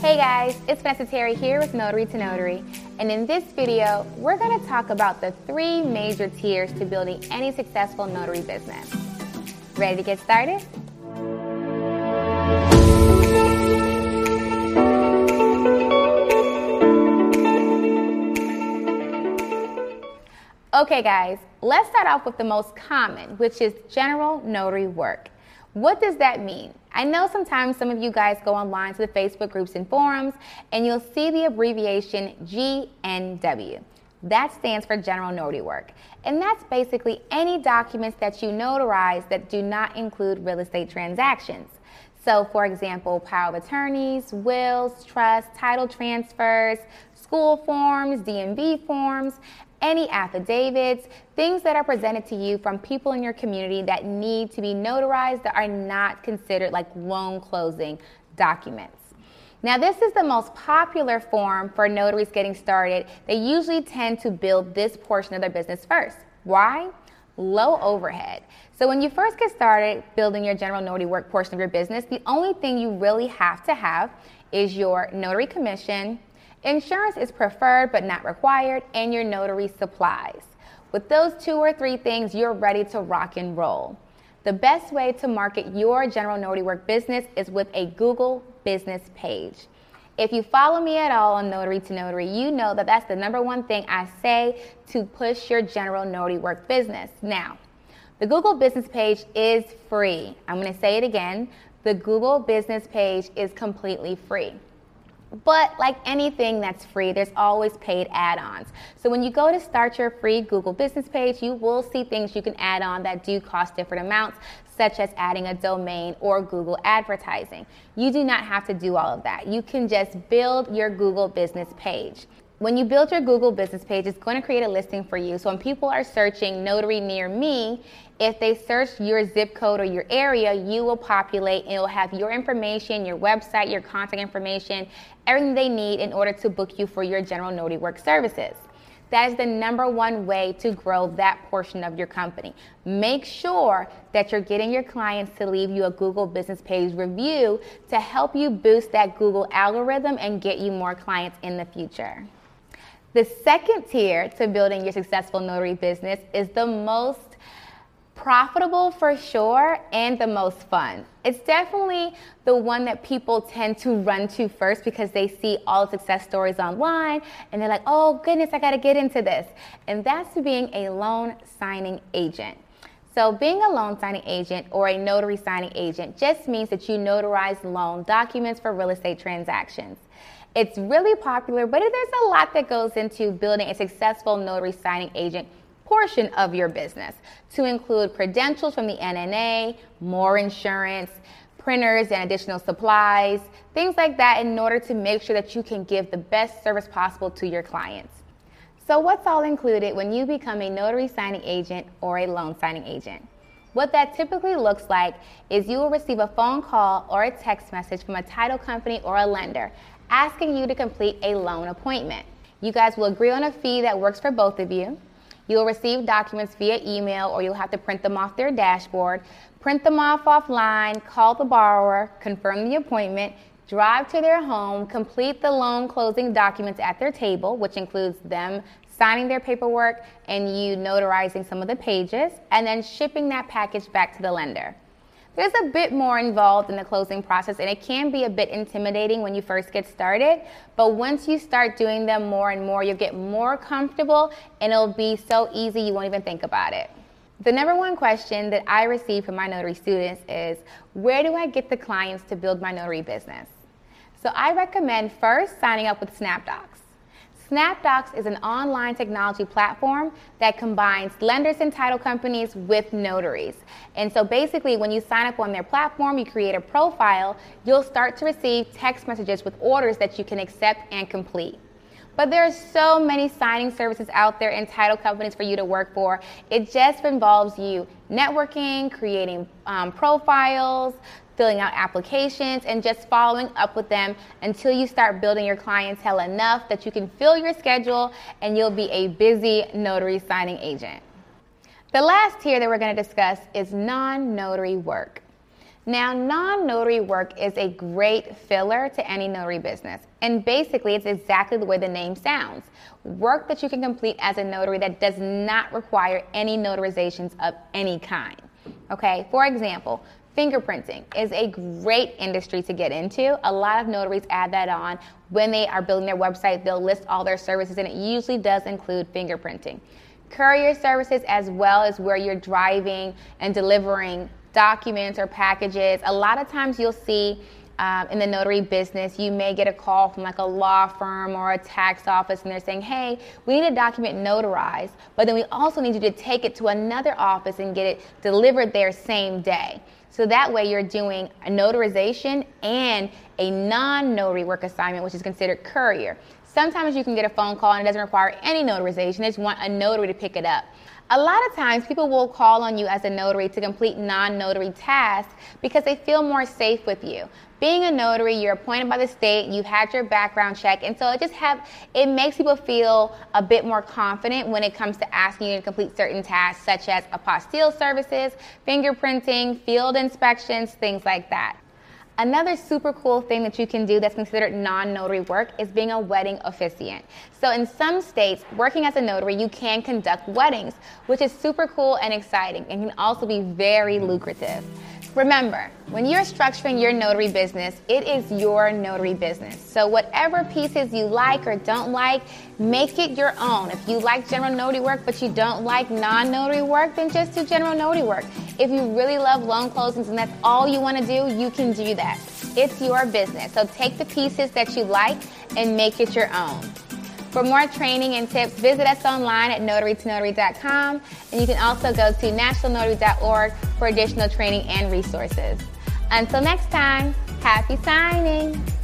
Hey guys, it's Vanessa Terry here with Notary to Notary, and in this video, we're going to talk about the three major tiers to building any successful notary business. Ready to get started? Okay, guys, let's start off with the most common, which is general notary work. What does that mean? I know sometimes some of you guys go online to the Facebook groups and forums and you'll see the abbreviation GNW. That stands for General Notary Work. And that's basically any documents that you notarize that do not include real estate transactions. So, for example, power of attorneys, wills, trusts, title transfers, school forms, DMV forms, any affidavits, things that are presented to you from people in your community that need to be notarized that are not considered like loan closing documents. Now, this is the most popular form for notaries getting started. They usually tend to build this portion of their business first. Why? Low overhead. So, when you first get started building your general notary work portion of your business, the only thing you really have to have is your notary commission, Insurance is preferred but not required, and your notary supplies. With those two or three things, you're ready to rock and roll. The best way to market your general notary work business is with a Google business page. If you follow me at all on Notary to Notary, you know that that's the number one thing I say to push your general notary work business. Now, the Google business page is free. I'm going to say it again. The Google business page is completely free. But like anything that's free, there's always paid add ons. So when you go to start your free Google business page, you will see things you can add on that do cost different amounts, such as adding a domain or Google advertising. You do not have to do all of that. You can just build your Google business page. When you build your Google business page, it's going to create a listing for you. So when people are searching notary near me, if they search your zip code or your area, you will populate and it will have your information, your website, your contact information, everything they need in order to book you for your general notary work services. That is the number one way to grow that portion of your company. Make sure that you're getting your clients to leave you a Google business page review to help you boost that Google algorithm and get you more clients in the future. The second tier to building your successful notary business is the most profitable for sure and the most fun. It's definitely the one that people tend to run to first because they see all the success stories online and they're like, oh goodness, I gotta get into this. And that's being a loan signing agent. So, being a loan signing agent or a notary signing agent just means that you notarize loan documents for real estate transactions. It's really popular, but there's a lot that goes into building a successful notary signing agent portion of your business to include credentials from the NNA, more insurance, printers and additional supplies, things like that in order to make sure that you can give the best service possible to your clients. So, what's all included when you become a notary signing agent or a loan signing agent? What that typically looks like is you will receive a phone call or a text message from a title company or a lender asking you to complete a loan appointment. You guys will agree on a fee that works for both of you. You'll receive documents via email or you'll have to print them off their dashboard. Print them off offline, call the borrower, confirm the appointment, drive to their home, complete the loan closing documents at their table, which includes them signing their paperwork and you notarizing some of the pages, and then shipping that package back to the lender. There's a bit more involved in the closing process, and it can be a bit intimidating when you first get started. But once you start doing them more and more, you'll get more comfortable, and it'll be so easy you won't even think about it. The number one question that I receive from my notary students is Where do I get the clients to build my notary business? So I recommend first signing up with SnapDocs. SnapDocs is an online technology platform that combines lenders and title companies with notaries. And so basically, when you sign up on their platform, you create a profile, you'll start to receive text messages with orders that you can accept and complete. But there are so many signing services out there and title companies for you to work for. It just involves you networking, creating um, profiles, filling out applications, and just following up with them until you start building your clientele enough that you can fill your schedule and you'll be a busy notary signing agent. The last tier that we're going to discuss is non notary work. Now, non notary work is a great filler to any notary business. And basically, it's exactly the way the name sounds work that you can complete as a notary that does not require any notarizations of any kind. Okay, for example, fingerprinting is a great industry to get into. A lot of notaries add that on when they are building their website, they'll list all their services, and it usually does include fingerprinting. Courier services, as well as where you're driving and delivering documents or packages. A lot of times you'll see um, in the notary business, you may get a call from like a law firm or a tax office, and they're saying, hey, we need a document notarized, but then we also need you to take it to another office and get it delivered there same day. So that way you're doing a notarization and a non notary work assignment, which is considered courier. Sometimes you can get a phone call and it doesn't require any notarization, they just want a notary to pick it up. A lot of times people will call on you as a notary to complete non-notary tasks because they feel more safe with you. Being a notary, you're appointed by the state, you've had your background check, and so it just have it makes people feel a bit more confident when it comes to asking you to complete certain tasks such as apostille services, fingerprinting, field inspections, things like that. Another super cool thing that you can do that's considered non notary work is being a wedding officiant. So, in some states, working as a notary, you can conduct weddings, which is super cool and exciting and can also be very lucrative. Remember, when you're structuring your notary business, it is your notary business. So, whatever pieces you like or don't like, make it your own. If you like general notary work but you don't like non notary work, then just do general notary work. If you really love loan closings and that's all you want to do, you can do that. It's your business. So, take the pieces that you like and make it your own. For more training and tips, visit us online at notarytonotary.com, and you can also go to nationalnotary.org for additional training and resources. Until next time, happy signing!